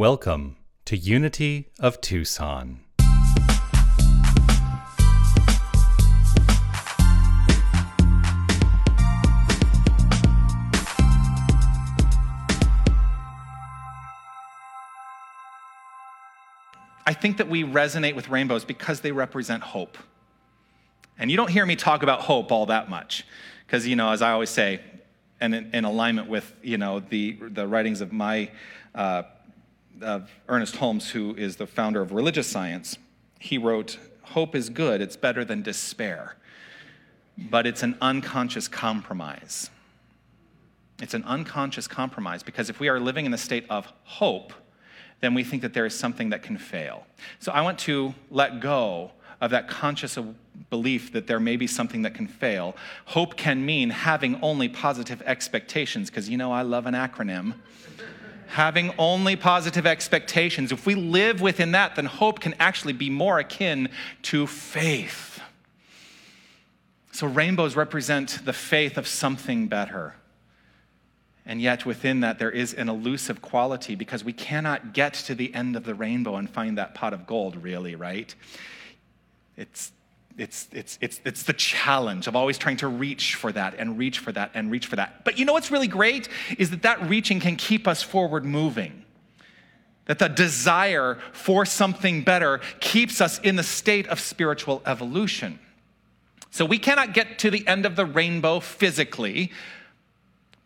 Welcome to Unity of Tucson. I think that we resonate with rainbows because they represent hope. And you don't hear me talk about hope all that much. Because, you know, as I always say, and in, in alignment with, you know, the, the writings of my, uh, of Ernest Holmes, who is the founder of religious science, he wrote, Hope is good, it's better than despair, but it's an unconscious compromise. It's an unconscious compromise because if we are living in the state of hope, then we think that there is something that can fail. So I want to let go of that conscious belief that there may be something that can fail. Hope can mean having only positive expectations, because you know I love an acronym. Having only positive expectations. If we live within that, then hope can actually be more akin to faith. So rainbows represent the faith of something better. And yet, within that, there is an elusive quality because we cannot get to the end of the rainbow and find that pot of gold, really, right? It's, it's, it's, it's, it's the challenge of always trying to reach for that and reach for that and reach for that. But you know what's really great is that that reaching can keep us forward moving. That the desire for something better keeps us in the state of spiritual evolution. So we cannot get to the end of the rainbow physically,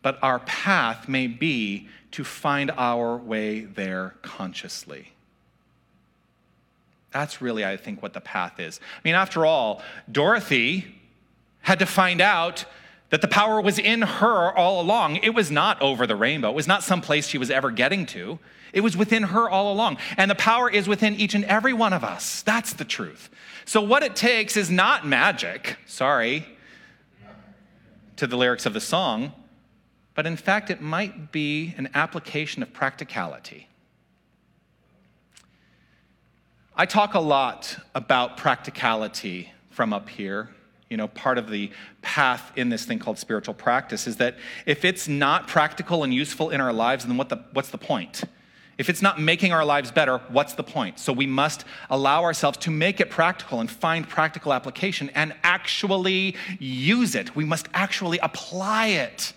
but our path may be to find our way there consciously. That's really, I think, what the path is. I mean, after all, Dorothy had to find out that the power was in her all along. It was not over the rainbow, it was not some place she was ever getting to. It was within her all along. And the power is within each and every one of us. That's the truth. So, what it takes is not magic, sorry, to the lyrics of the song, but in fact, it might be an application of practicality. I talk a lot about practicality from up here. You know, part of the path in this thing called spiritual practice is that if it's not practical and useful in our lives, then what the, what's the point? If it's not making our lives better, what's the point? So we must allow ourselves to make it practical and find practical application and actually use it. We must actually apply it.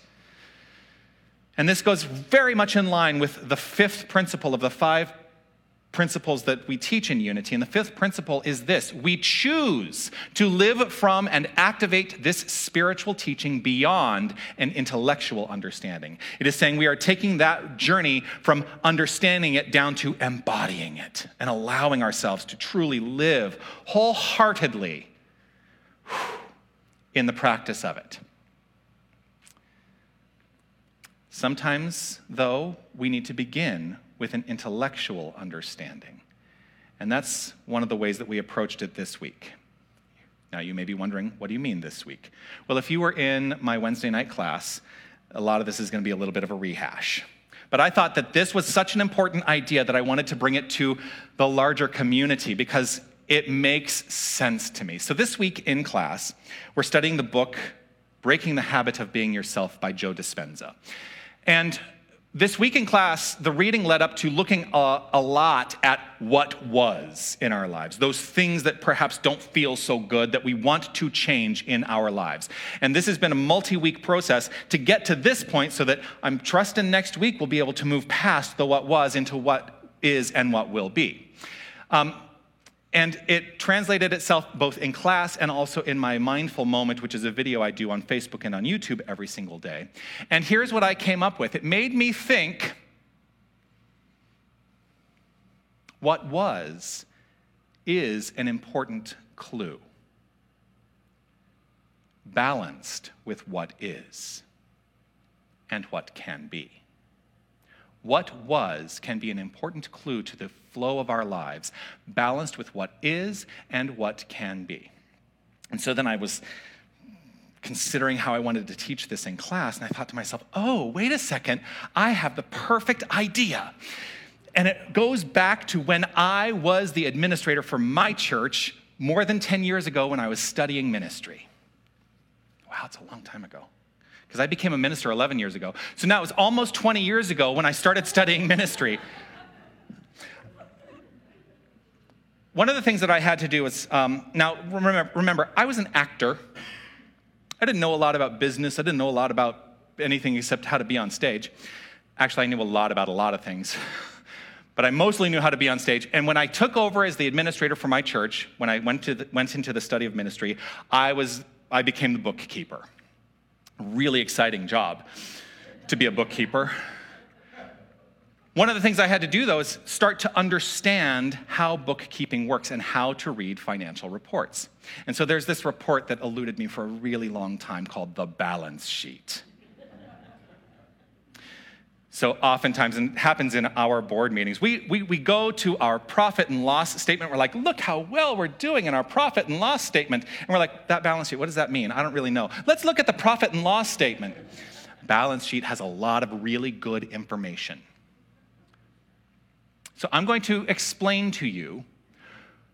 And this goes very much in line with the fifth principle of the five principles that we teach in unity. And the fifth principle is this we choose to live from and activate this spiritual teaching beyond an intellectual understanding. It is saying we are taking that journey from understanding it down to embodying it and allowing ourselves to truly live wholeheartedly in the practice of it. Sometimes, though, we need to begin with an intellectual understanding. And that's one of the ways that we approached it this week. Now, you may be wondering, what do you mean this week? Well, if you were in my Wednesday night class, a lot of this is going to be a little bit of a rehash. But I thought that this was such an important idea that I wanted to bring it to the larger community because it makes sense to me. So, this week in class, we're studying the book Breaking the Habit of Being Yourself by Joe Dispenza. And this week in class, the reading led up to looking a, a, lot at what was in our lives, those things that perhaps don't feel so good that we want to change in our lives. And this has been a multi week process to get to this point so that I'm trusting next week we'll be able to move past the what was into what is and what will be. Um, and it translated itself both in class and also in my mindful moment, which is a video I do on Facebook and on YouTube every single day. And here's what I came up with it made me think what was is an important clue, balanced with what is and what can be. What was can be an important clue to the flow of our lives, balanced with what is and what can be. And so then I was considering how I wanted to teach this in class, and I thought to myself, oh, wait a second, I have the perfect idea. And it goes back to when I was the administrator for my church more than 10 years ago when I was studying ministry. Wow, it's a long time ago because I became a minister 11 years ago. So now it was almost 20 years ago when I started studying ministry. one of the things that I had to do was um, now remember, remember, I was an actor. I didn't know a lot about business. I didn't know a lot about anything except how to be on stage. Actually, I knew a lot about a lot of things. but I mostly knew how to be on stage. And when I took over as the administrator for my church, when I went, to the, went into the study of ministry, I, was, I became the bookkeeper. Really exciting job to be a bookkeeper. One of the things I had to do, though, is start to understand how bookkeeping works and how to read financial reports. And so there's this report that eluded me for a really long time called the balance sheet. So oftentimes, and it happens in our board meetings, we, we, we go to our profit and loss statement. We're like, look how well we're doing in our profit and loss statement. And we're like, that balance sheet, what does that mean? I don't really know. Let's look at the profit and loss statement. Balance sheet has a lot of really good information. So I'm going to explain to you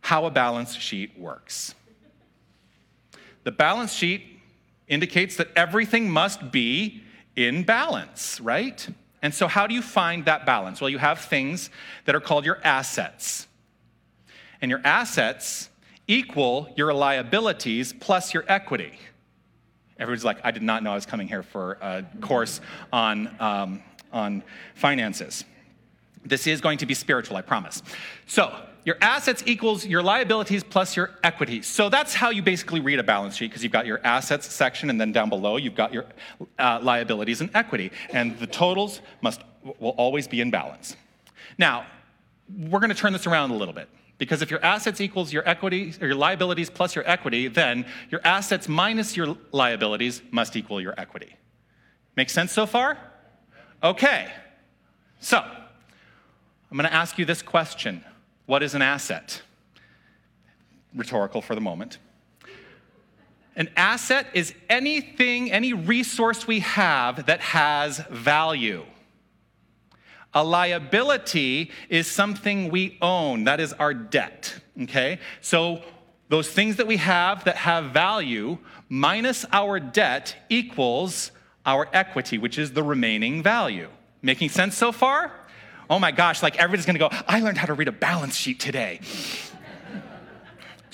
how a balance sheet works. The balance sheet indicates that everything must be in balance, right? And so, how do you find that balance? Well, you have things that are called your assets. And your assets equal your liabilities plus your equity. Everyone's like, I did not know I was coming here for a course on, um, on finances. This is going to be spiritual, I promise. So, your assets equals your liabilities plus your equity. So that's how you basically read a balance sheet because you've got your assets section and then down below you've got your uh, liabilities and equity. And the totals must will always be in balance. Now, we're going to turn this around a little bit because if your assets equals your equity or your liabilities plus your equity, then your assets minus your liabilities must equal your equity. Make sense so far? Okay. So, I'm going to ask you this question what is an asset? Rhetorical for the moment. An asset is anything, any resource we have that has value. A liability is something we own, that is our debt, okay? So those things that we have that have value minus our debt equals our equity, which is the remaining value. Making sense so far? Oh my gosh, like everybody's gonna go, I learned how to read a balance sheet today.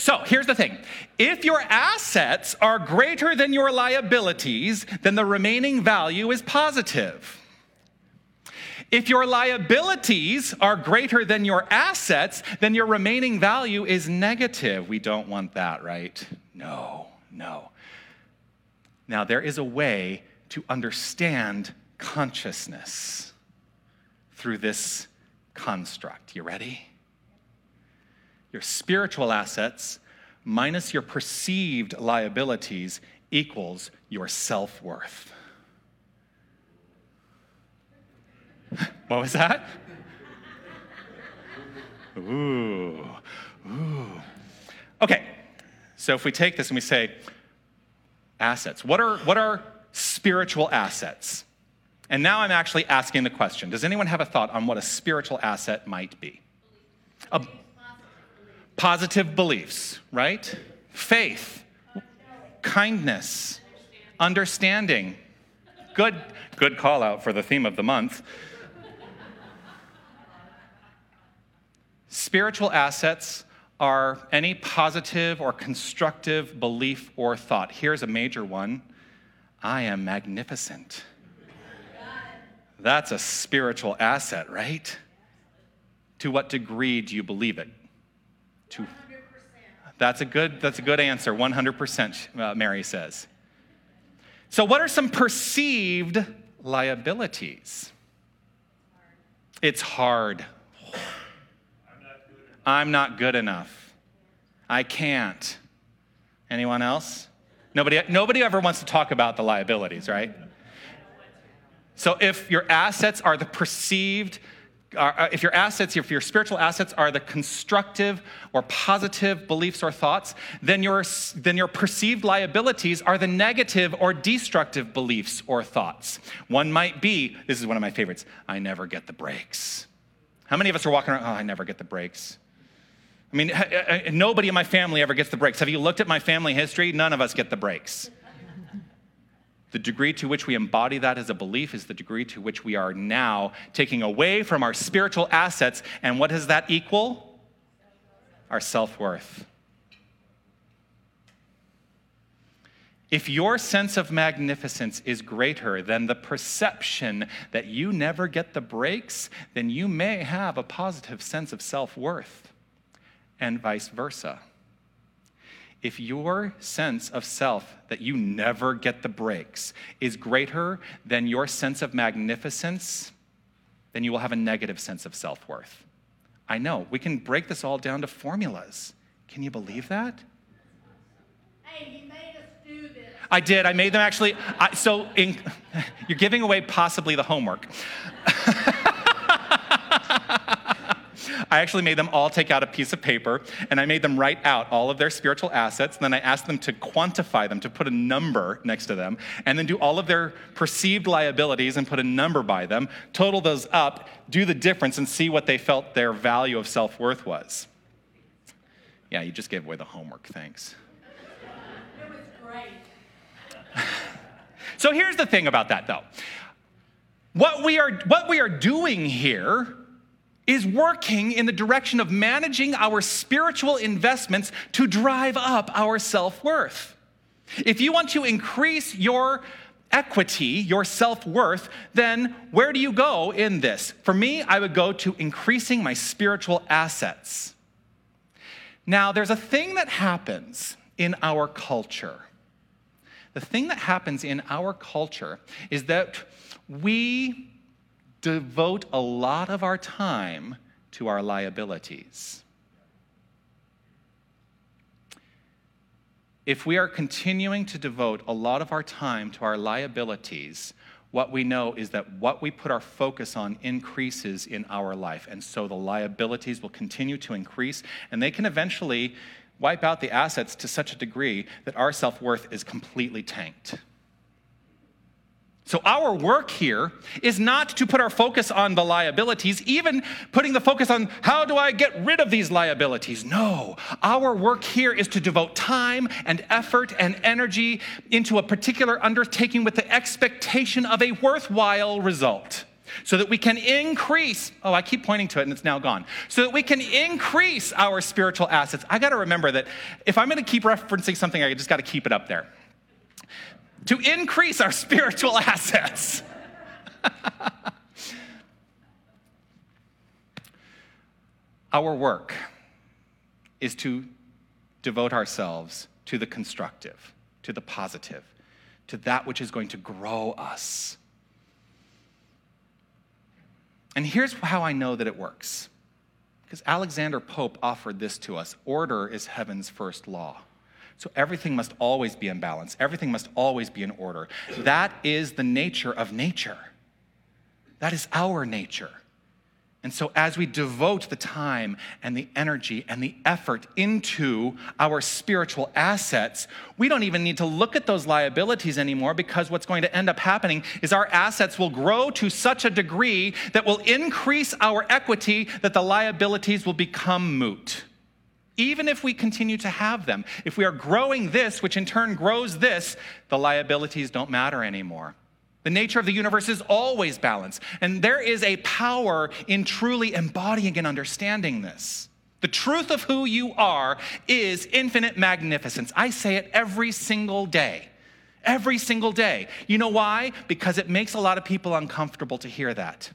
So here's the thing if your assets are greater than your liabilities, then the remaining value is positive. If your liabilities are greater than your assets, then your remaining value is negative. We don't want that, right? No, no. Now, there is a way to understand consciousness through this construct. You ready? Your spiritual assets minus your perceived liabilities equals your self worth. What was that? Ooh, ooh. Okay, so if we take this and we say assets, what are, what are spiritual assets? And now I'm actually asking the question Does anyone have a thought on what a spiritual asset might be? A, positive beliefs, right? Faith, kindness, understanding. Good, good call out for the theme of the month. Spiritual assets are any positive or constructive belief or thought. Here's a major one I am magnificent. That's a spiritual asset, right? To what degree do you believe it? To, that's a good that's a good answer 100% uh, mary says. So what are some perceived liabilities? It's hard. I'm not good enough. I can't. Anyone else? Nobody nobody ever wants to talk about the liabilities right so if your assets are the perceived, uh, uh, if your assets, if your spiritual assets are the constructive or positive beliefs or thoughts, then your, then your perceived liabilities are the negative or destructive beliefs or thoughts. One might be, this is one of my favorites, I never get the breaks. How many of us are walking around, oh, I never get the breaks? I mean, uh, uh, nobody in my family ever gets the breaks. Have you looked at my family history? None of us get the breaks. The degree to which we embody that as a belief is the degree to which we are now taking away from our spiritual assets. And what does that equal? our self worth. If your sense of magnificence is greater than the perception that you never get the breaks, then you may have a positive sense of self worth, and vice versa. If your sense of self that you never get the breaks is greater than your sense of magnificence, then you will have a negative sense of self worth. I know, we can break this all down to formulas. Can you believe that? Hey, you made us do this. I did. I made them actually. I, so in, you're giving away possibly the homework. I actually made them all take out a piece of paper and I made them write out all of their spiritual assets. And then I asked them to quantify them, to put a number next to them, and then do all of their perceived liabilities and put a number by them, total those up, do the difference, and see what they felt their value of self worth was. Yeah, you just gave away the homework. Thanks. It was great. So here's the thing about that, though. What we are, what we are doing here is working in the direction of managing our spiritual investments to drive up our self worth. If you want to increase your equity, your self worth, then where do you go in this? For me, I would go to increasing my spiritual assets. Now, there's a thing that happens in our culture the thing that happens in our culture is that we devote a lot of our time to our liabilities. If we are continuing to devote a lot of our time to our liabilities, what we know is that what we put our focus on increases in our life. And so the liabilities will continue to increase, and they can eventually wipe out the assets to such a degree that our self worth is completely tanked. So, our work here is not to put our focus on the liabilities, even putting the focus on how do I get rid of these liabilities. No, our work here is to devote time and effort and energy into a particular undertaking with the expectation of a worthwhile result so that we can increase. Oh, I keep pointing to it and it's now gone. So that we can increase our spiritual assets. I got to remember that if I'm going to keep referencing something, I just got to keep it up there. To increase our spiritual assets. our work is to devote ourselves to the constructive, to the positive, to that which is going to grow us and here's how I know that it works. Because Alexander Pope offered this to us order is heaven's first law. So everything must always be in balance, everything must always be in order. That is the nature of nature. That is our nature. And so, as we devote the time and the energy and the effort into our spiritual assets, we don't even need to look at those liabilities anymore because what's going to end up happening is our assets will grow to such a degree that will increase our equity that the liabilities will become moot. Even if we continue to have them, if we are growing this, which in turn grows this, the liabilities don't matter anymore. The nature of the universe is always balance. And there is a power in truly embodying and understanding this. The truth of who you are is infinite magnificence. I say it every single day. Every single day. You know why? Because it makes a lot of people uncomfortable to hear that.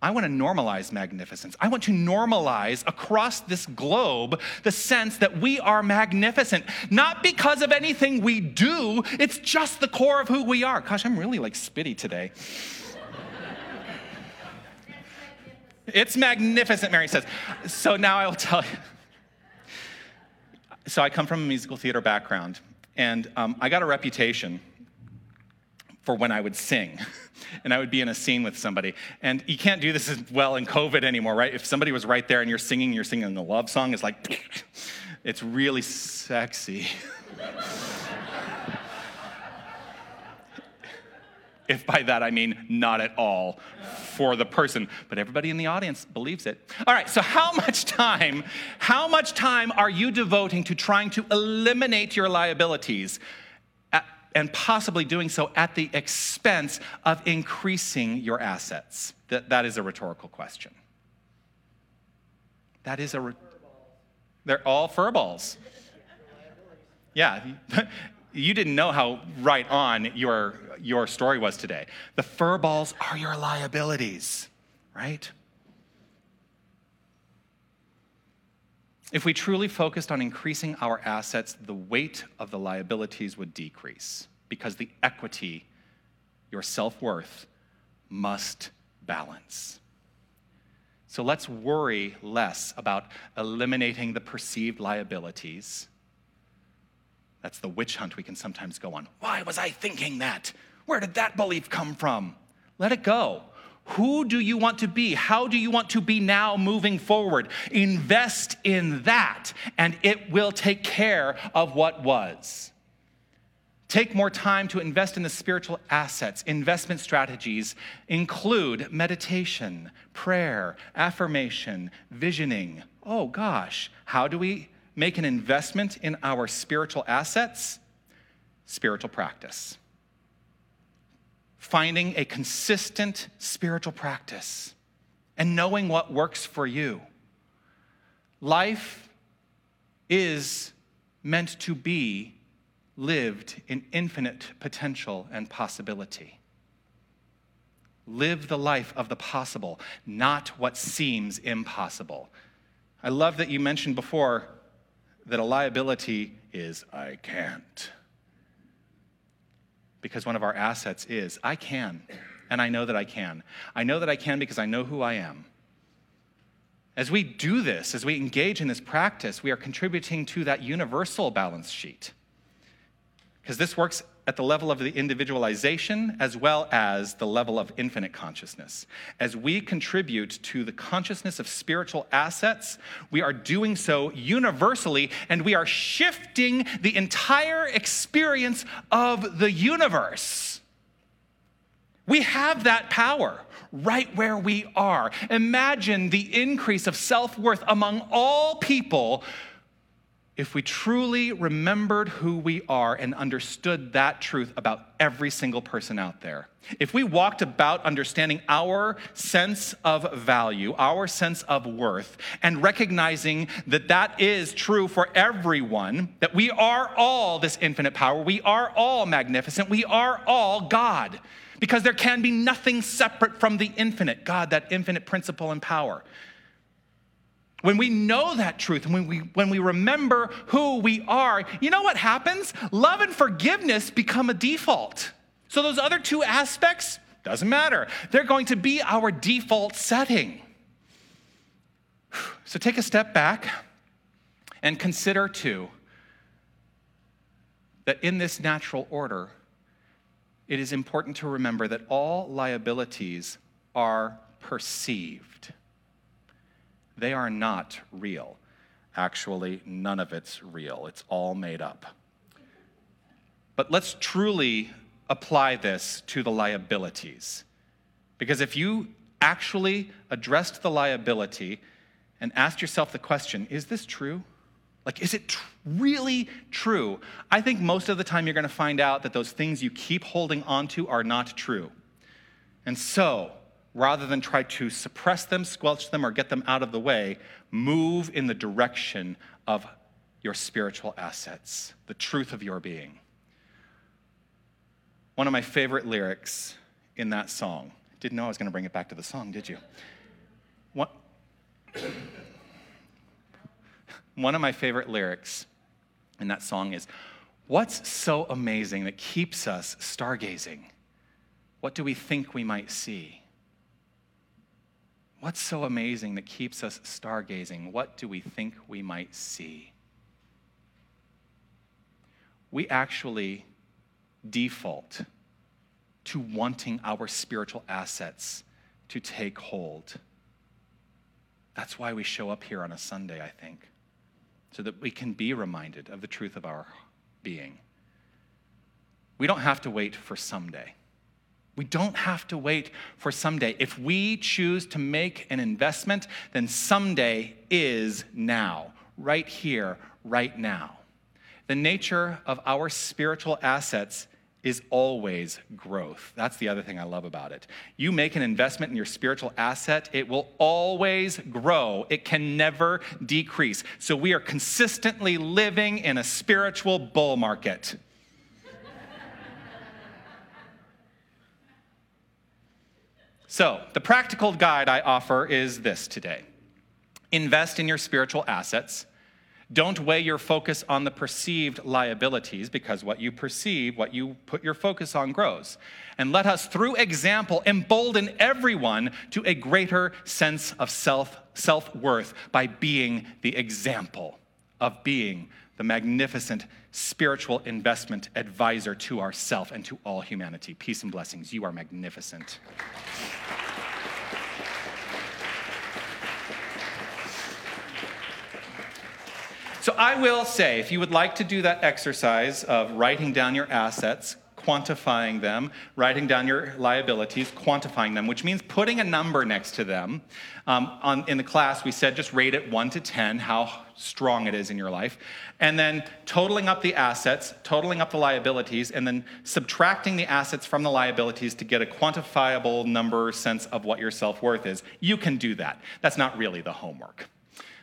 I want to normalize magnificence. I want to normalize across this globe the sense that we are magnificent, not because of anything we do, it's just the core of who we are. Gosh, I'm really like spitty today. it's magnificent, Mary says. So now I'll tell you. So I come from a musical theater background, and um, I got a reputation for when I would sing. and I would be in a scene with somebody. And you can't do this as well in COVID anymore, right? If somebody was right there and you're singing, you're singing a love song, it's like, it's really sexy. if by that I mean not at all for the person, but everybody in the audience believes it. All right, so how much time, how much time are you devoting to trying to eliminate your liabilities? And possibly doing so at the expense of increasing your assets? That, that is a rhetorical question. That is a. Re- they're all fur balls. Yeah. You didn't know how right on your, your story was today. The fur balls are your liabilities, right? If we truly focused on increasing our assets, the weight of the liabilities would decrease because the equity, your self worth, must balance. So let's worry less about eliminating the perceived liabilities. That's the witch hunt we can sometimes go on. Why was I thinking that? Where did that belief come from? Let it go. Who do you want to be? How do you want to be now moving forward? Invest in that, and it will take care of what was. Take more time to invest in the spiritual assets. Investment strategies include meditation, prayer, affirmation, visioning. Oh gosh, how do we make an investment in our spiritual assets? Spiritual practice. Finding a consistent spiritual practice and knowing what works for you. Life is meant to be lived in infinite potential and possibility. Live the life of the possible, not what seems impossible. I love that you mentioned before that a liability is I can't. Because one of our assets is I can, and I know that I can. I know that I can because I know who I am. As we do this, as we engage in this practice, we are contributing to that universal balance sheet because this works at the level of the individualization as well as the level of infinite consciousness. As we contribute to the consciousness of spiritual assets, we are doing so universally and we are shifting the entire experience of the universe. We have that power right where we are. Imagine the increase of self worth among all people if we truly remembered who we are and understood that truth about every single person out there, if we walked about understanding our sense of value, our sense of worth, and recognizing that that is true for everyone, that we are all this infinite power, we are all magnificent, we are all God, because there can be nothing separate from the infinite God, that infinite principle and power. When we know that truth and when we, when we remember who we are, you know what happens? Love and forgiveness become a default. So those other two aspects, doesn't matter. They're going to be our default setting. So take a step back and consider too that in this natural order, it is important to remember that all liabilities are perceived they are not real. Actually, none of it's real, it's all made up. But let's truly apply this to the liabilities. Because if you actually addressed the liability and asked yourself the question, is this true? Like, is it tr- really true? I think most of the time you're going to find out that those things you keep holding onto are not true. And so, rather than try to suppress them, squelch them, or get them out of the way, move in the direction of your spiritual assets, the truth of your being. One of my favorite lyrics in that song, didn't know I was going to bring it back to the song, did you? What? One of my favorite lyrics in that song is What's so amazing that keeps us stargazing? What do we think we might see? What's so amazing that keeps us stargazing? What do we think we might see? We actually default to wanting our spiritual assets to take hold. That's why we show up here on a Sunday, I think, so that we can be reminded of the truth of our being. We don't have to wait for someday. We don't have to wait for someday. If we choose to make an investment, then someday is now, right here, right now. The nature of our spiritual assets is always growth. That's the other thing I love about it. You make an investment in your spiritual asset, it will always grow. It can never decrease. So we are consistently living in a spiritual bull market. So, the practical guide I offer is this today invest in your spiritual assets don't weigh your focus on the perceived liabilities because what you perceive, what you put your focus on, grows. And let us, through example, embolden everyone to a greater sense of self worth by being the example of being the magnificent spiritual investment advisor to ourself and to all humanity. Peace and blessings. You are magnificent. So I will say, if you would like to do that exercise of writing down your assets, quantifying them, writing down your liabilities, quantifying them, which means putting a number next to them. Um, on, in the class, we said just rate it 1 to 10, how strong it is in your life. And then totaling up the assets, totaling up the liabilities, and then subtracting the assets from the liabilities to get a quantifiable number sense of what your self worth is. You can do that. That's not really the homework.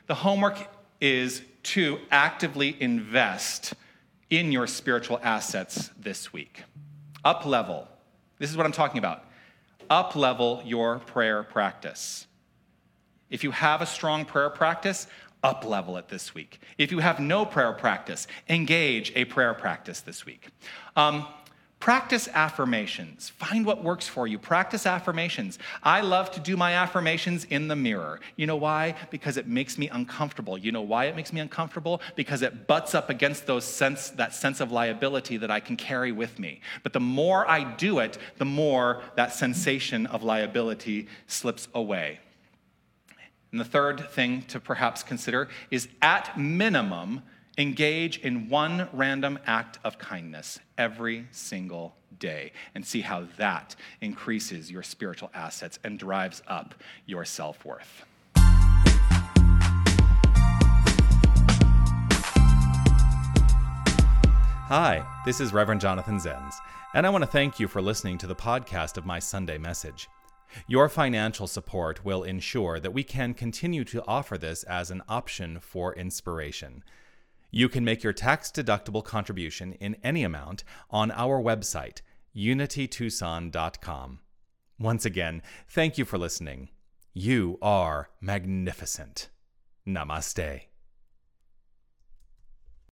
The homework is to actively invest in your spiritual assets this week. Up level. This is what I'm talking about. Up level your prayer practice. If you have a strong prayer practice, up level it this week. If you have no prayer practice, engage a prayer practice this week. Um, Practice affirmations. Find what works for you. Practice affirmations. I love to do my affirmations in the mirror. You know why? Because it makes me uncomfortable. You know why it makes me uncomfortable? Because it butts up against those sense, that sense of liability that I can carry with me. But the more I do it, the more that sensation of liability slips away. And the third thing to perhaps consider is at minimum, Engage in one random act of kindness every single day and see how that increases your spiritual assets and drives up your self worth. Hi, this is Reverend Jonathan Zenz, and I want to thank you for listening to the podcast of my Sunday message. Your financial support will ensure that we can continue to offer this as an option for inspiration. You can make your tax deductible contribution in any amount on our website, unitytucson.com. Once again, thank you for listening. You are magnificent. Namaste.